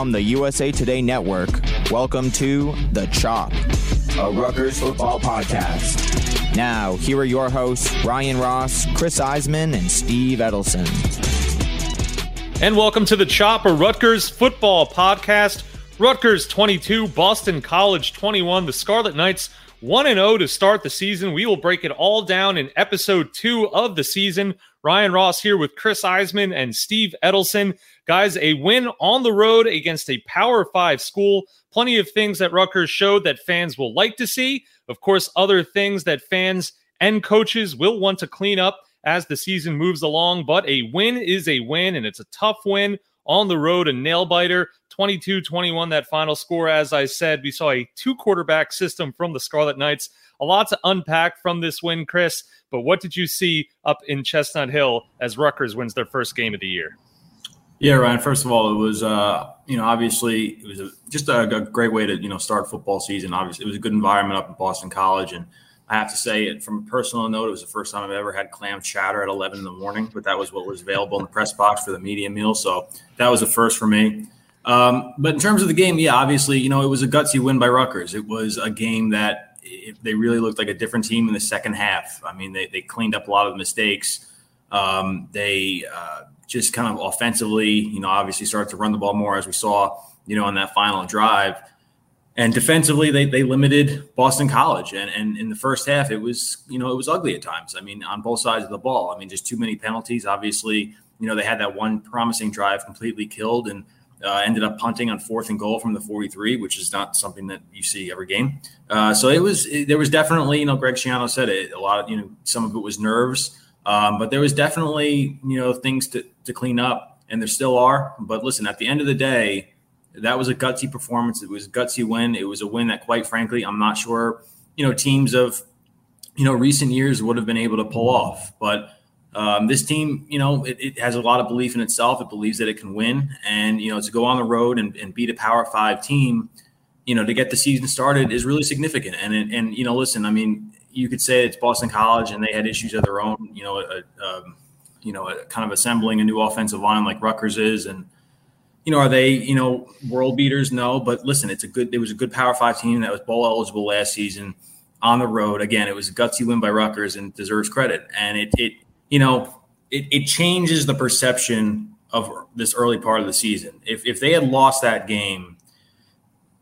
from the USA Today Network, welcome to The Chop, a Rutgers football podcast. Now, here are your hosts, Ryan Ross, Chris Iseman, and Steve Edelson. And welcome to The Chop, a Rutgers football podcast. Rutgers 22, Boston College 21. The Scarlet Knights 1 0 to start the season. We will break it all down in episode two of the season. Ryan Ross here with Chris Iseman and Steve Edelson. Guys, a win on the road against a Power Five school. Plenty of things that Rutgers showed that fans will like to see. Of course, other things that fans and coaches will want to clean up as the season moves along. But a win is a win, and it's a tough win on the road, a nail biter. 22 21, that final score. As I said, we saw a two quarterback system from the Scarlet Knights. A lot to unpack from this win, Chris. But what did you see up in Chestnut Hill as Rutgers wins their first game of the year? Yeah, Ryan. First of all, it was uh, you know obviously it was a, just a, a, great way to you know start football season. Obviously, it was a good environment up at Boston College, and I have to say, it from a personal note, it was the first time I've ever had clam chowder at 11 in the morning. But that was what was available in the press box for the media meal, so that was a first for me. Um, but in terms of the game, yeah, obviously, you know, it was a gutsy win by Rutgers. It was a game that they really looked like a different team in the second half. I mean, they, they cleaned up a lot of the mistakes. Um, they uh, just kind of offensively, you know, obviously started to run the ball more as we saw, you know, on that final drive. And defensively, they, they limited Boston College. And, and in the first half, it was, you know, it was ugly at times. I mean, on both sides of the ball. I mean, just too many penalties. Obviously, you know, they had that one promising drive completely killed. And uh, ended up punting on fourth and goal from the 43, which is not something that you see every game. Uh, so it was it, there was definitely you know Greg Schiano said it a lot of you know some of it was nerves, um, but there was definitely you know things to to clean up, and there still are. But listen, at the end of the day, that was a gutsy performance. It was a gutsy win. It was a win that, quite frankly, I'm not sure you know teams of you know recent years would have been able to pull off, but um, this team, you know, it, it, has a lot of belief in itself. It believes that it can win, and you know, to go on the road and, and beat a Power Five team, you know, to get the season started is really significant. And and you know, listen, I mean, you could say it's Boston College, and they had issues of their own. You know, a, um, you know, a, kind of assembling a new offensive line like Rutgers is, and you know, are they you know world beaters? No, but listen, it's a good. It was a good Power Five team that was bowl eligible last season on the road. Again, it was a gutsy win by Rutgers and deserves credit. And it it you know, it, it changes the perception of this early part of the season. If, if they had lost that game,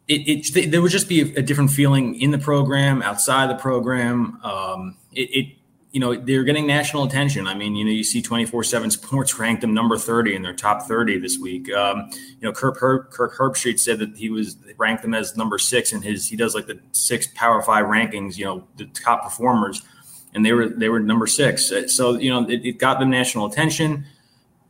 it, it there would just be a, different feeling in the program, outside the program. Um, it, it, you know, they're getting national attention. I mean, you know, you see 24 7 Sports ranked them number 30 in their top 30 this week. Um, you know, Kirk, Herb, Kirk Herbstreit said that he was ranked them as number six in his, he does like the six Power Five rankings, you know, the top performers and they were they were number six. So you know it, it got them national attention,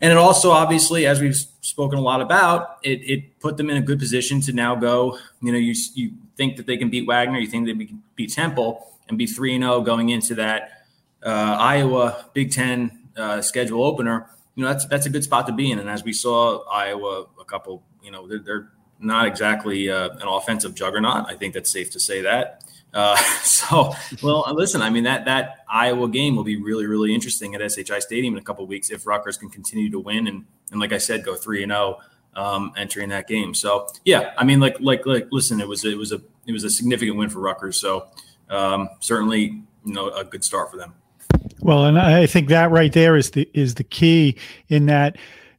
and it also obviously, as we've spoken a lot about, it, it put them in a good position to now go. You know, you you think that they can beat Wagner, you think they can beat Temple, and be three and zero oh going into that uh, Iowa Big Ten uh, schedule opener. You know, that's that's a good spot to be in. And as we saw, Iowa a couple, you know, they're, they're not exactly uh, an offensive juggernaut. I think that's safe to say that. Uh, so, well, listen, I mean that that Iowa game will be really, really interesting at SHI Stadium in a couple weeks if Rutgers can continue to win and and like I said, go three and zero oh, um, entering that game. So, yeah, I mean, like like like, listen, it was it was a it was a significant win for Rutgers. So, um, certainly, you know, a good start for them. Well, and I think that right there is the is the key in that.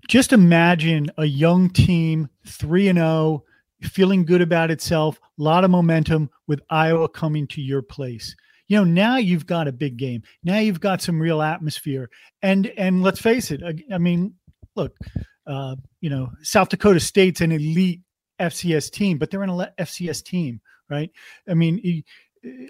Just imagine a young team three and zero oh, feeling good about itself, a lot of momentum with Iowa coming to your place. You know, now you've got a big game. Now you've got some real atmosphere. And and let's face it, I, I mean, look, uh, you know, South Dakota State's an elite FCS team, but they're an FCS team, right? I mean,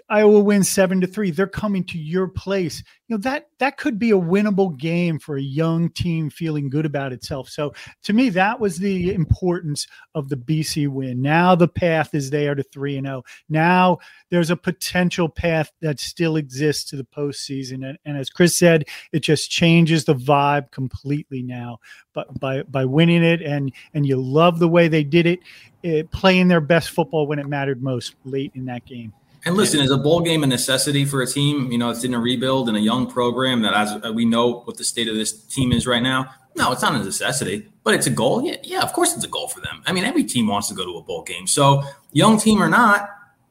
Iowa wins seven to three. They're coming to your place. You know that that could be a winnable game for a young team feeling good about itself. So to me, that was the importance of the BC win. Now the path is there to three and zero. Oh. Now there's a potential path that still exists to the postseason. And, and as Chris said, it just changes the vibe completely now. But by by winning it, and and you love the way they did it, it playing their best football when it mattered most late in that game. And listen, is a bowl game a necessity for a team? You know, it's in a rebuild and a young program that, as uh, we know, what the state of this team is right now. No, it's not a necessity, but it's a goal. Yeah, yeah, of course it's a goal for them. I mean, every team wants to go to a bowl game. So, young team or not,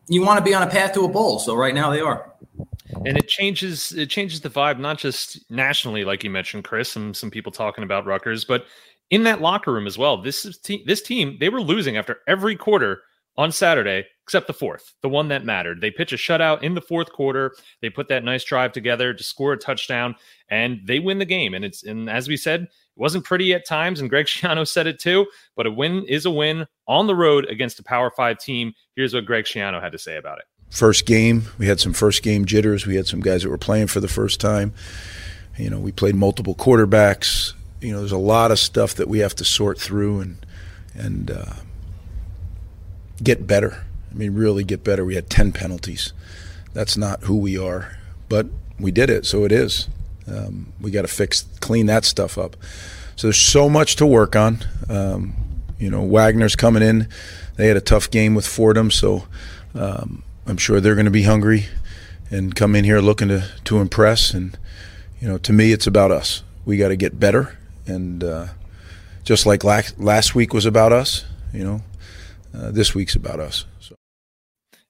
you want to be on a path to a bowl. So right now they are. And it changes it changes the vibe not just nationally, like you mentioned, Chris, and some people talking about Rutgers, but in that locker room as well. This is te- this team they were losing after every quarter on Saturday, except the fourth, the one that mattered. They pitch a shutout in the fourth quarter. They put that nice drive together to score a touchdown, and they win the game. And it's and as we said, it wasn't pretty at times, and Greg Schiano said it too. But a win is a win on the road against a Power Five team. Here's what Greg Schiano had to say about it. First game, we had some first game jitters. We had some guys that were playing for the first time. You know, we played multiple quarterbacks. You know, there's a lot of stuff that we have to sort through and and uh, get better. I mean, really get better. We had 10 penalties. That's not who we are, but we did it, so it is. Um, we got to fix, clean that stuff up. So there's so much to work on. Um, you know, Wagner's coming in. They had a tough game with Fordham, so um, I'm sure they're going to be hungry and come in here looking to to impress. And you know, to me, it's about us. We got to get better, and uh, just like last last week was about us. You know, uh, this week's about us.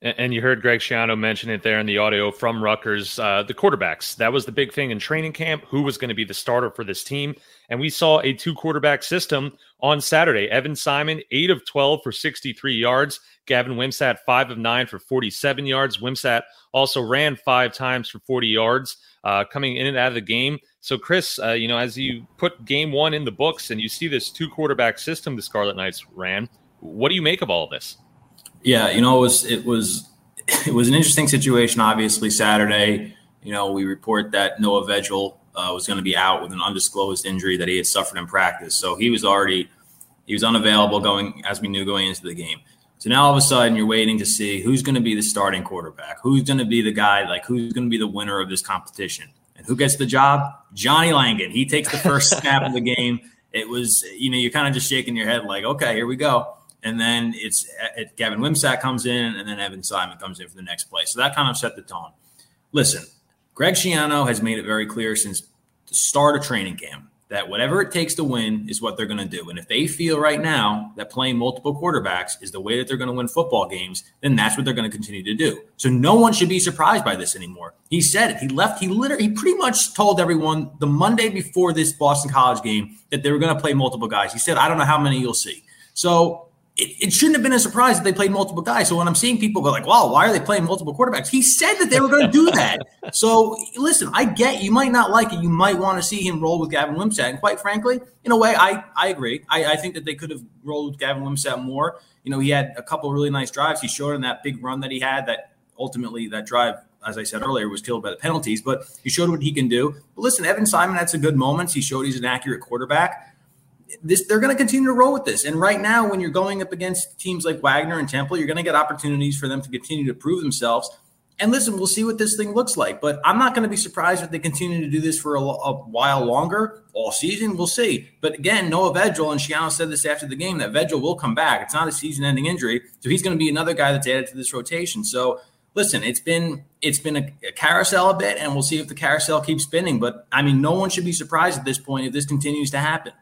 And you heard Greg Schiano mention it there in the audio from Rutgers. Uh, the quarterbacks, that was the big thing in training camp. Who was going to be the starter for this team? And we saw a two quarterback system on Saturday. Evan Simon, 8 of 12 for 63 yards. Gavin Wimsatt, 5 of 9 for 47 yards. Wimsatt also ran five times for 40 yards uh, coming in and out of the game. So, Chris, uh, you know, as you put game one in the books and you see this two quarterback system the Scarlet Knights ran, what do you make of all of this? Yeah, you know, it was it was it was an interesting situation. Obviously, Saturday, you know, we report that Noah Vedral uh, was going to be out with an undisclosed injury that he had suffered in practice, so he was already he was unavailable going as we knew going into the game. So now all of a sudden you're waiting to see who's going to be the starting quarterback, who's going to be the guy, like who's going to be the winner of this competition, and who gets the job? Johnny Langan. He takes the first snap of the game. It was, you know, you're kind of just shaking your head like, okay, here we go and then it's uh, it, Gavin Wimsatt comes in, and then Evan Simon comes in for the next play. So that kind of set the tone. Listen, Greg Schiano has made it very clear since the start of training camp that whatever it takes to win is what they're going to do. And if they feel right now that playing multiple quarterbacks is the way that they're going to win football games, then that's what they're going to continue to do. So no one should be surprised by this anymore. He said it. He left. He literally, he pretty much told everyone the Monday before this Boston College game that they were going to play multiple guys. He said, I don't know how many you'll see. So it, it, shouldn't have been a surprise that they played multiple guys. So when I'm seeing people go like, "Wow, why are they playing multiple quarterbacks?" He said that they were going to do that. so listen, I get you might not like it. You might want to see him roll with Gavin Wimsatt. And quite frankly, in a way, I I agree. I, I think that they could have rolled with Gavin Wimsatt more. You know, he had a couple really nice drives. He showed in that big run that he had that ultimately that drive as I said earlier, was killed by the penalties, but he showed what he can do. But listen, Evan Simon had some good moments. He showed he's an accurate quarterback this they're going to continue to roll with this. And right now, when you're going up against teams like Wagner and Temple, you're going to get opportunities for them to continue to prove themselves. And listen, we'll see what this thing looks like. But I'm not going to be surprised if they continue to do this for a, a while longer, all season. We'll see. But again, Noah Vedral and Schiano said this after the game that Vedral will come back. It's not a season-ending injury, so he's going to be another guy that's added to this rotation. So listen, it's been it's been a, a, carousel a bit, and we'll see if the carousel keeps spinning. But I mean, no one should be surprised at this point if this continues to happen.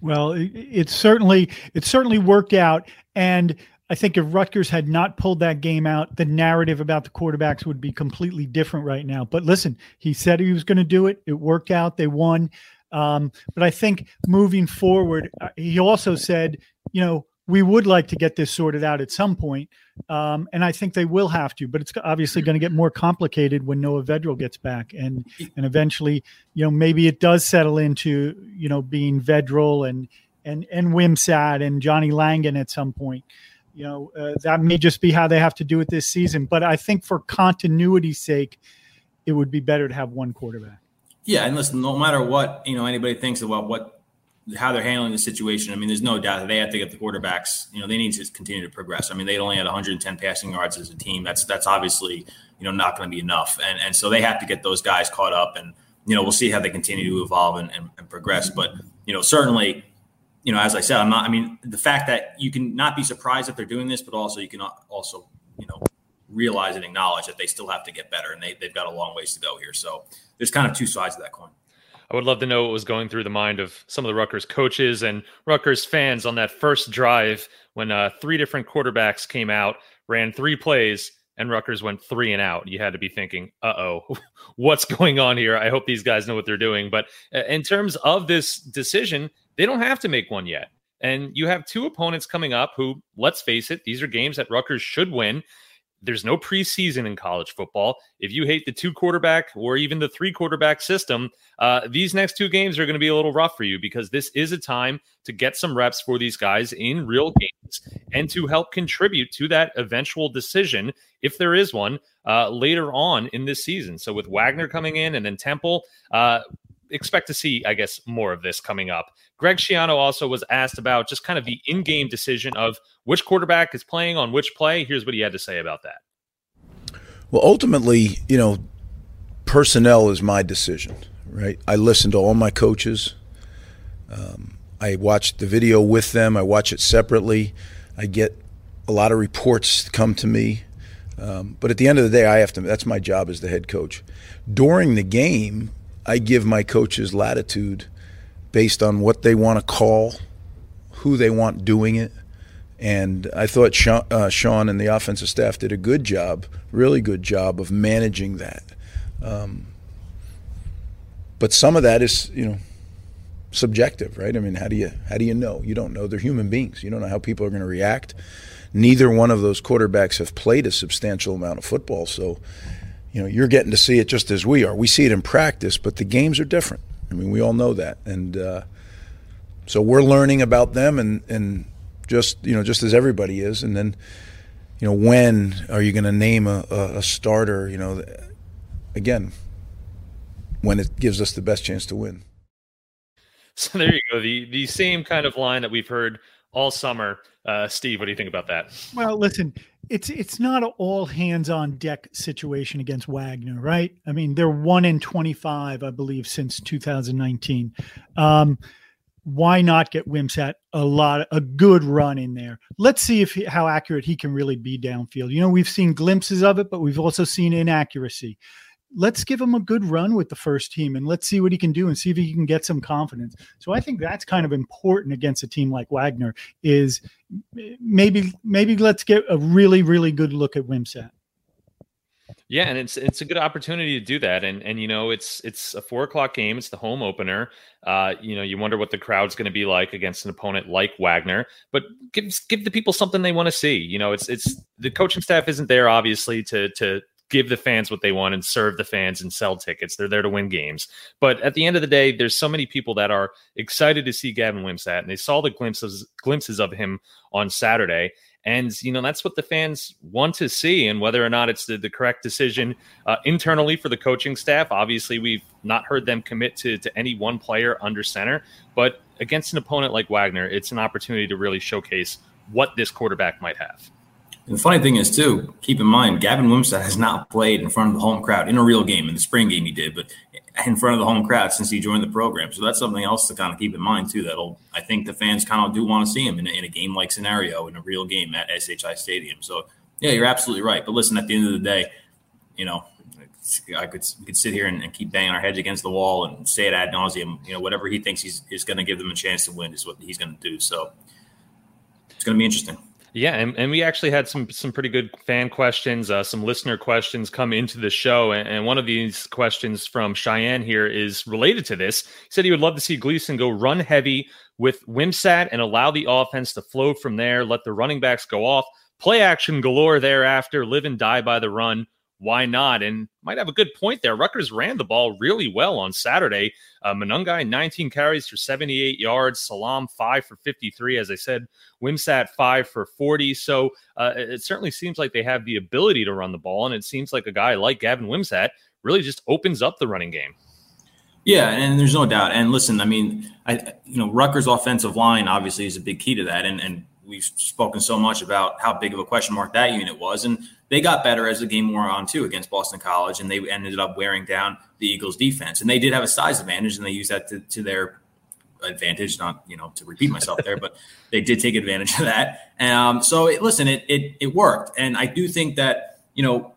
Well, it's certainly it certainly worked out, and I think if Rutgers had not pulled that game out, the narrative about the quarterbacks would be completely different right now. But listen, he said he was going to do it. It worked out. They won. Um, but I think moving forward, uh, he also said, you know, we would like to get this sorted out at some point, um, and I think they will have to. But it's obviously going to get more complicated when Noah Vedral gets back, and and eventually, you know, maybe it does settle into you know being Vedral and and and Wimsatt and Johnny Langan at some point. You know, uh, that may just be how they have to do it this season. But I think for continuity's sake, it would be better to have one quarterback. Yeah, and listen, no matter what you know anybody thinks about what how they're handling the situation. I mean, there's no doubt that they have to get the quarterbacks. You know, they need to continue to progress. I mean, they only had 110 passing yards as a team. That's that's obviously you know not going to be enough, and and so they have to get those guys caught up. And you know, we'll see how they continue to evolve and, and, and progress. But you know, certainly, you know, as I said, I'm not. I mean, the fact that you can not be surprised that they're doing this, but also you can also you know realize and acknowledge that they still have to get better and they, they've got a long ways to go here. So there's kind of two sides of that coin. I would love to know what was going through the mind of some of the Rutgers coaches and Rutgers fans on that first drive when uh, three different quarterbacks came out, ran three plays, and Rutgers went three and out. You had to be thinking, uh oh, what's going on here? I hope these guys know what they're doing. But uh, in terms of this decision, they don't have to make one yet. And you have two opponents coming up who, let's face it, these are games that Rutgers should win. There's no preseason in college football. If you hate the two quarterback or even the three quarterback system, uh, these next two games are going to be a little rough for you because this is a time to get some reps for these guys in real games and to help contribute to that eventual decision, if there is one, uh, later on in this season. So with Wagner coming in and then Temple, uh, expect to see, I guess, more of this coming up. Greg Schiano also was asked about just kind of the in game decision of which quarterback is playing on which play. Here's what he had to say about that. Well, ultimately, you know, personnel is my decision, right? I listen to all my coaches. Um, I watch the video with them, I watch it separately. I get a lot of reports come to me. Um, but at the end of the day, I have to. That's my job as the head coach. During the game, I give my coaches latitude based on what they want to call, who they want doing it. And I thought Sean, uh, Sean, and the offensive staff did a good job, really good job of managing that. Um, but some of that is, you know, subjective, right? I mean, how do you how do you know? You don't know. They're human beings. You don't know how people are going to react. Neither one of those quarterbacks have played a substantial amount of football, so you know, you're getting to see it just as we are. We see it in practice, but the games are different. I mean, we all know that, and uh, so we're learning about them, and and just you know, just as everybody is, and then you know, when are you going to name a, a, a starter? You know, again, when it gives us the best chance to win. So there you go. The the same kind of line that we've heard all summer. Uh, Steve, what do you think about that? Well, listen, it's it's not an all hands on deck situation against Wagner, right? I mean, they're one in twenty five, I believe, since 2019. Um, why not get Wimsatt a lot a good run in there? Let's see if he, how accurate he can really be downfield. You know, we've seen glimpses of it, but we've also seen inaccuracy let's give him a good run with the first team and let's see what he can do and see if he can get some confidence. So I think that's kind of important against a team like Wagner is maybe maybe let's get a really really good look at Wimsatt. Yeah, and it's it's a good opportunity to do that, and and you know it's it's a four o'clock game. It's the home opener. Uh, you know, you wonder what the crowd's going to be like against an opponent like Wagner, but give give the people something they want to see. You know, it's it's the coaching staff isn't there obviously to to give the fans what they want and serve the fans and sell tickets. They're there to win games. But at the end of the day, there's so many people that are excited to see Gavin Wimsatt, and they saw the glimpses glimpses of him on Saturday. And you know that's what the fans want to see, and whether or not it's the, the correct decision uh, internally for the coaching staff. Obviously, we've not heard them commit to to any one player under center, but against an opponent like Wagner, it's an opportunity to really showcase what this quarterback might have. And the funny thing is, too, keep in mind, Gavin Wimsatt has not played in front of the home crowd in a real game. In the spring game, he did, but in front of the home crowd since he joined the program. So that's something else to kind of keep in mind, too. That'll, I think the fans kind of do want to see him in a, in a game like scenario, in a real game at SHI Stadium. So, yeah, you're absolutely right. But listen, at the end of the day, you know, I could we could sit here and, and, keep banging our heads against the wall and say it ad nauseum. You know, whatever he thinks he's is going to give them a chance to win is what he's going to do. So it's going to be interesting. Yeah, and, and we actually had some some pretty good fan questions, uh, some listener questions come into the show, and, and, one of these questions from Cheyenne here is related to this. He said he would love to see Gleason go run heavy with Wimsatt and allow the offense to flow from there, let the running backs go off, play action galore thereafter, live and die by the run why not? And might have a good point there. Rutgers ran the ball really well on Saturday. Uh, Monangai, 19 carries for 78 yards. Salaam, 5 for 53. As I said, Wimsatt, 5 for 40. So uh, it certainly seems like they have the ability to run the ball. And it seems like a guy like Gavin Wimsatt really just opens up the running game. Yeah, and there's no doubt. And listen, I mean, I you know, Rutgers' offensive line obviously is a big key to that. And and we've spoken so much about how big of a question mark that unit was, and they got better as the game wore on too against Boston College, and they ended up wearing down the Eagles' defense. And they did have a size advantage, and they used that to, to their advantage. Not you know to repeat myself there, but they did take advantage of that. Um, so it, listen, it, it it worked, and I do think that you know,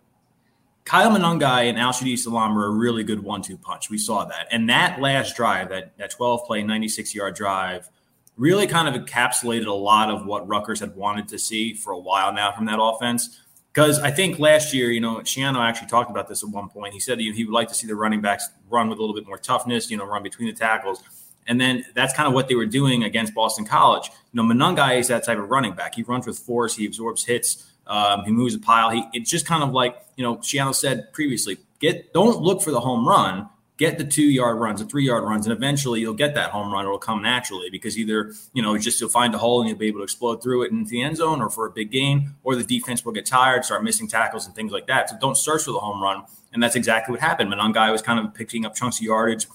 Kyle Monangai and Al-Shadee Salaam are a really good one-two punch. We saw that. And that last drive, that, that 12-play, 96-yard drive, really kind of encapsulated a lot of what Rutgers had wanted to see for a while now from that offense. Because I think last year, you know, Schiano actually talked about this at one point. He said he, would like to see the running backs run with a little bit more toughness, you know, run between the tackles. And then that's kind of what they were doing against Boston College. You know, Monangai is that type of running back. He runs with force, he absorbs hits, um, he moves a pile. He it's just kind of like you know Schiano said previously. Get don't look for the home run. Get the two yard runs, the three yard runs, and eventually you'll get that home run. It'll come naturally because either you know just you'll find a hole and you'll be able to explode through it into the end zone, or for a big game, or the defense will get tired, start missing tackles and things like that. So don't search for the home run, and that's exactly what happened. Monangai was kind of picking up chunks of yardage,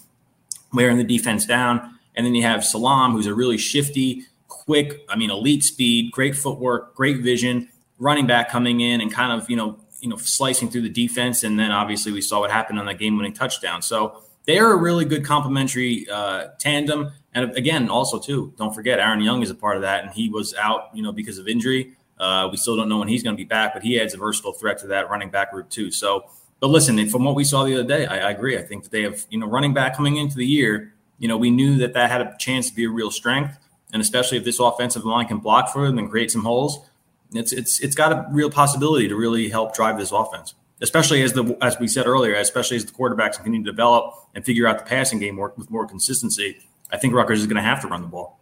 wearing the defense down, and then you have Salaam, who's a really shifty, quick, I mean, elite speed, great footwork, great vision running back coming in and kind of, you know, you know, slicing through the defense. And then obviously we saw what happened on that game winning touchdown. So they are a really good complementary uh, tandem. And again, also too, don't forget Aaron Young is a part of that, and he was out, you know, because of injury. Uh, we still don't know when he's going to be back, but he adds a versatile threat to that running back group too. So, but listen, from what we saw the other day, I, I agree. I think that they have, you know, running back coming into the year. You know, we knew that that had a chance to be a real strength, and especially if this offensive line can block for them and create some holes it's it's it's got a real possibility to really help drive this offense, especially as the as we said earlier, especially as the quarterbacks continue to develop and figure out the passing game more, with more consistency. I think Rutgers is going to have to run the ball.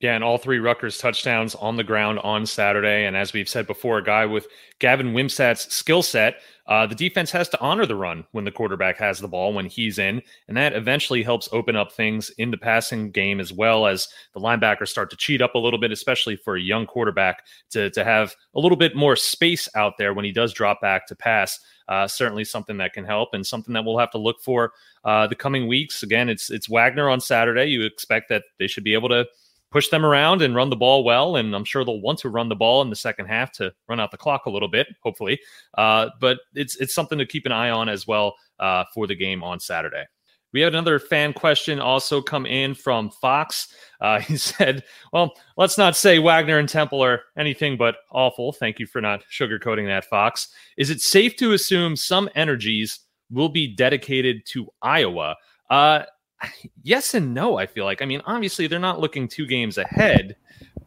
Yeah, and all three Rutgers touchdowns on the ground on Saturday. And as we've said before, a guy with Gavin Wimsatt's skill set, uh, the defense has to honor the run when the quarterback has the ball when he's in, and that eventually helps open up things in the passing game as well as the linebackers start to cheat up a little bit, especially for a young quarterback to to have a little bit more space out there when he does drop back to pass. Uh, certainly something that can help and something that we'll have to look for uh, the coming weeks. Again, it's it's Wagner on Saturday. You expect that they should be able to push them around and run the ball well. And I'm sure they'll want to run the ball in the second half to run out the clock a little bit, hopefully. Uh, but it's it's something to keep an eye on as well uh, for the game on Saturday. We had another fan question also come in from Fox. Uh, he said, Well, let's not say Wagner and Temple are anything but awful. Thank you for not sugarcoating that, Fox. Is it safe to assume some energies will be dedicated to Iowa? Uh, yes and no i feel like. I mean obviously they're not looking two games ahead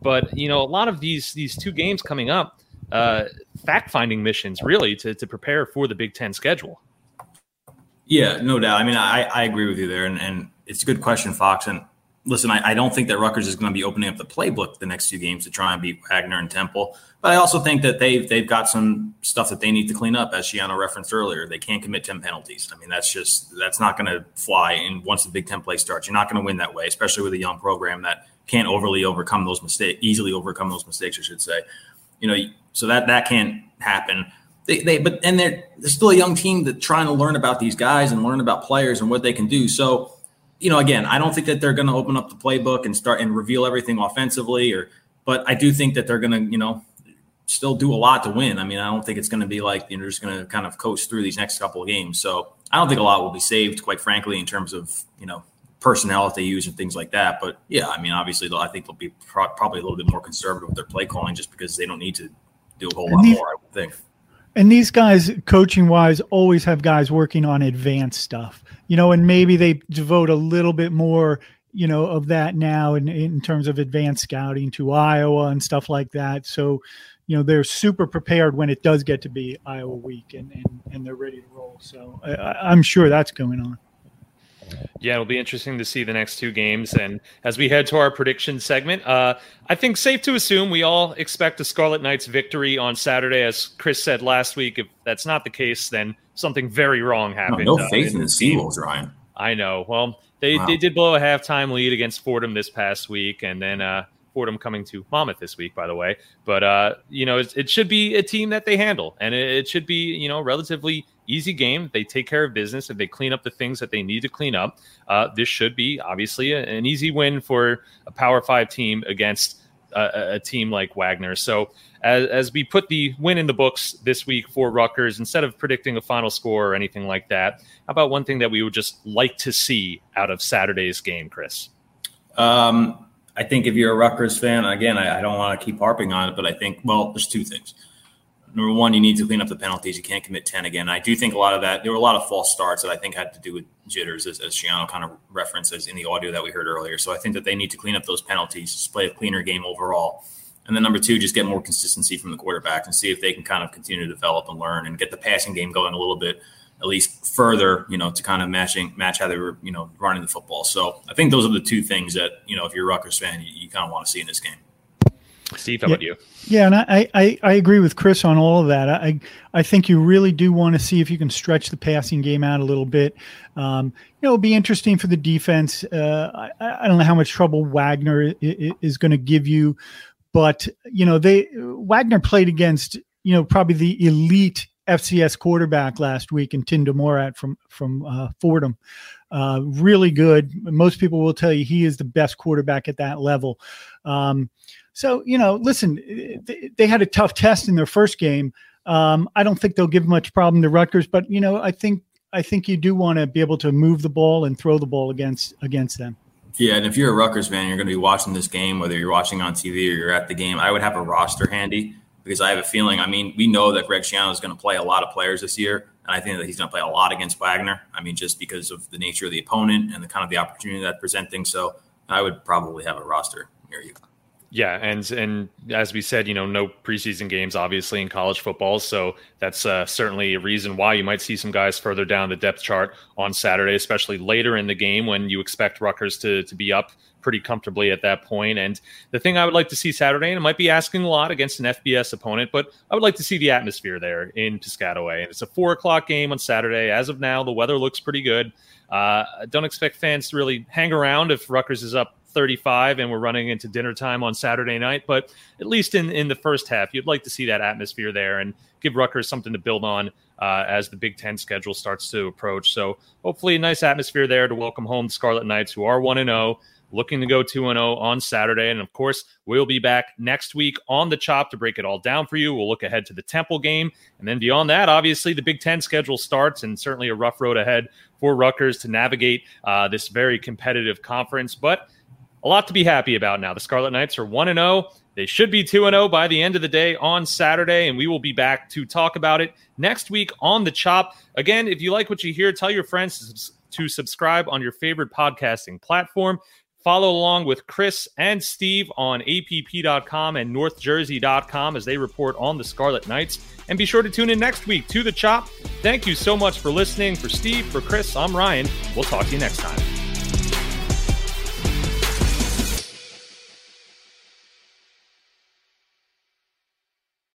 but you know a lot of these these two games coming up uh fact finding missions really to, to prepare for the big ten schedule. Yeah no doubt. I mean i i agree with you there and, and it's a good question fox and listen, I, I, don't think that Rutgers is going to be opening up the playbook the next two games to try and beat Wagner and Temple. But I also think that they've they've got some stuff that they need to clean up, as Schiano referenced earlier. They can't commit ten penalties. I mean, that's just that's not going to fly. And once the Big Ten play starts, you're not going to win that way, especially with a young program that can't overly overcome those mistakes, easily overcome those mistakes, I should say. You know, so that that can't happen. They, they but and they're they're still a young team that trying to learn about these guys and learn about players and what they can do. So you know, again, I don't think that they're going to open up the playbook and start and reveal everything offensively, or but I do think that they're going to, you know, still do a lot to win. I mean, I don't think it's going to be like you know, just going to kind of coast through these next couple of games. So I don't think a lot will be saved, quite frankly, in terms of you know personnel that they use and things like that. But yeah, I mean, obviously, I think they'll be pro- probably a little bit more conservative with their play calling, just because they don't need to do a whole lot more. I would think. And these guys, coaching wise, always have guys working on advanced stuff, you know, and maybe they devote a little bit more, you know, of that now in, in terms of advanced scouting to Iowa and stuff like that. So, you know, they're super prepared when it does get to be Iowa week and, and, and they're ready to roll. So I, I'm sure that's going on. Yeah, it'll be interesting to see the next two games. And as we head to our prediction segment, uh, I think safe to assume we all expect a Scarlet Knights victory on Saturday. As Chris said last week, if that's not the case, then something very wrong happened. No, no faith uh, in, in the Seawolves, Ryan. I know. Well, they, wow. they did blow a halftime lead against Fordham this past week, and then uh, Fordham coming to Monmouth this week, by the way. But uh, you know, it, it, should be a team that they handle, and it, it, should be you know relatively easy game. They take care of business if they clean up the things that they need to clean up. Uh, this should be obviously a, an easy win for a Power Five team against a, a team like Wagner. So as, as we put the win in the books this week for Rutgers, instead of predicting a final score or anything like that, how about one thing that we would just like to see out of Saturday's game, Chris? Um, I think if you're a Rutgers fan, again, I, I don't want to keep harping on it, but I think, well, there's two things. Number one, you need to clean up the penalties. You can't commit 10 again. I do think a lot of that, there were a lot of false starts that I think had to do with jitters, as, as Schiano kind of references in the audio that we heard earlier. So I think that they need to clean up those penalties, just play a cleaner game overall. And then number two, just get more consistency from the quarterback and see if they can kind of continue to develop and learn and get the passing game going a little bit, at least further, you know, to kind of matching match how they were, you know, running the football. So I think those are the two things that, you know, if you're a Rutgers fan, you, you kind of want to see in this game. Steve, how yeah, about you? Yeah, and I, I, I agree with Chris on all of that. I I think you really do want to see if you can stretch the passing game out a little bit. Um, you know, it'll be interesting for the defense. Uh, I, I don't know how much trouble Wagner is going to give you, but you know they Wagner played against you know probably the elite FCS quarterback last week in Tim DeMorat from from uh, Fordham. Uh, really good. Most people will tell you he is the best quarterback at that level. Um, so, you know, listen, they had a tough test in their first game. Um, I don't think they'll give much problem to Rutgers, but you know, I think I think you do want to be able to move the ball and throw the ball against against them. Yeah, and if you're a Rutgers fan, you're going to be watching this game, whether you're watching on TV or you're at the game. I would have a roster handy because I have a feeling. I mean, we know that Greg Schiano is going to play a lot of players this year, and I think that he's going to play a lot against Wagner. I mean, just because of the nature of the opponent and the kind of the opportunity that presenting. So I would probably have a roster near you. Yeah, and and as we said, you know, no preseason games obviously in college football, so that's uh, certainly a reason why you might see some guys further down the depth chart on Saturday, especially later in the game when you expect Rutgers to to be up pretty comfortably at that point. And the thing I would like to see Saturday, and it might be asking a lot against an FBS opponent, but I would like to see the atmosphere there in Piscataway. And it's a four o'clock game on Saturday. As of now, the weather looks pretty good. Uh, don't expect fans to really hang around if Rutgers is up 35 and we're running into dinner time on Saturday night. But at least in, in the first half, you'd like to see that atmosphere there and give Rutgers something to build on uh, as the Big Ten schedule starts to approach. So hopefully a nice atmosphere there to welcome home the Scarlet Knights, who are 1 and 0 looking to go 2 0 on Saturday. And of course, we'll be back next week on the chop to break it all down for you. We'll look ahead to the Temple game. And then beyond that, obviously, the Big Ten schedule starts and certainly a rough road ahead for Rutgers to navigate uh, this very competitive conference. But a lot to be happy about now. The Scarlet Knights are 1 0. They should be 2 0 by the end of the day on Saturday, and we will be back to talk about it next week on The Chop. Again, if you like what you hear, tell your friends to subscribe on your favorite podcasting platform. Follow along with Chris and Steve on app.com and northjersey.com as they report on the Scarlet Knights. And be sure to tune in next week to The Chop. Thank you so much for listening. For Steve, for Chris, I'm Ryan. We'll talk to you next time.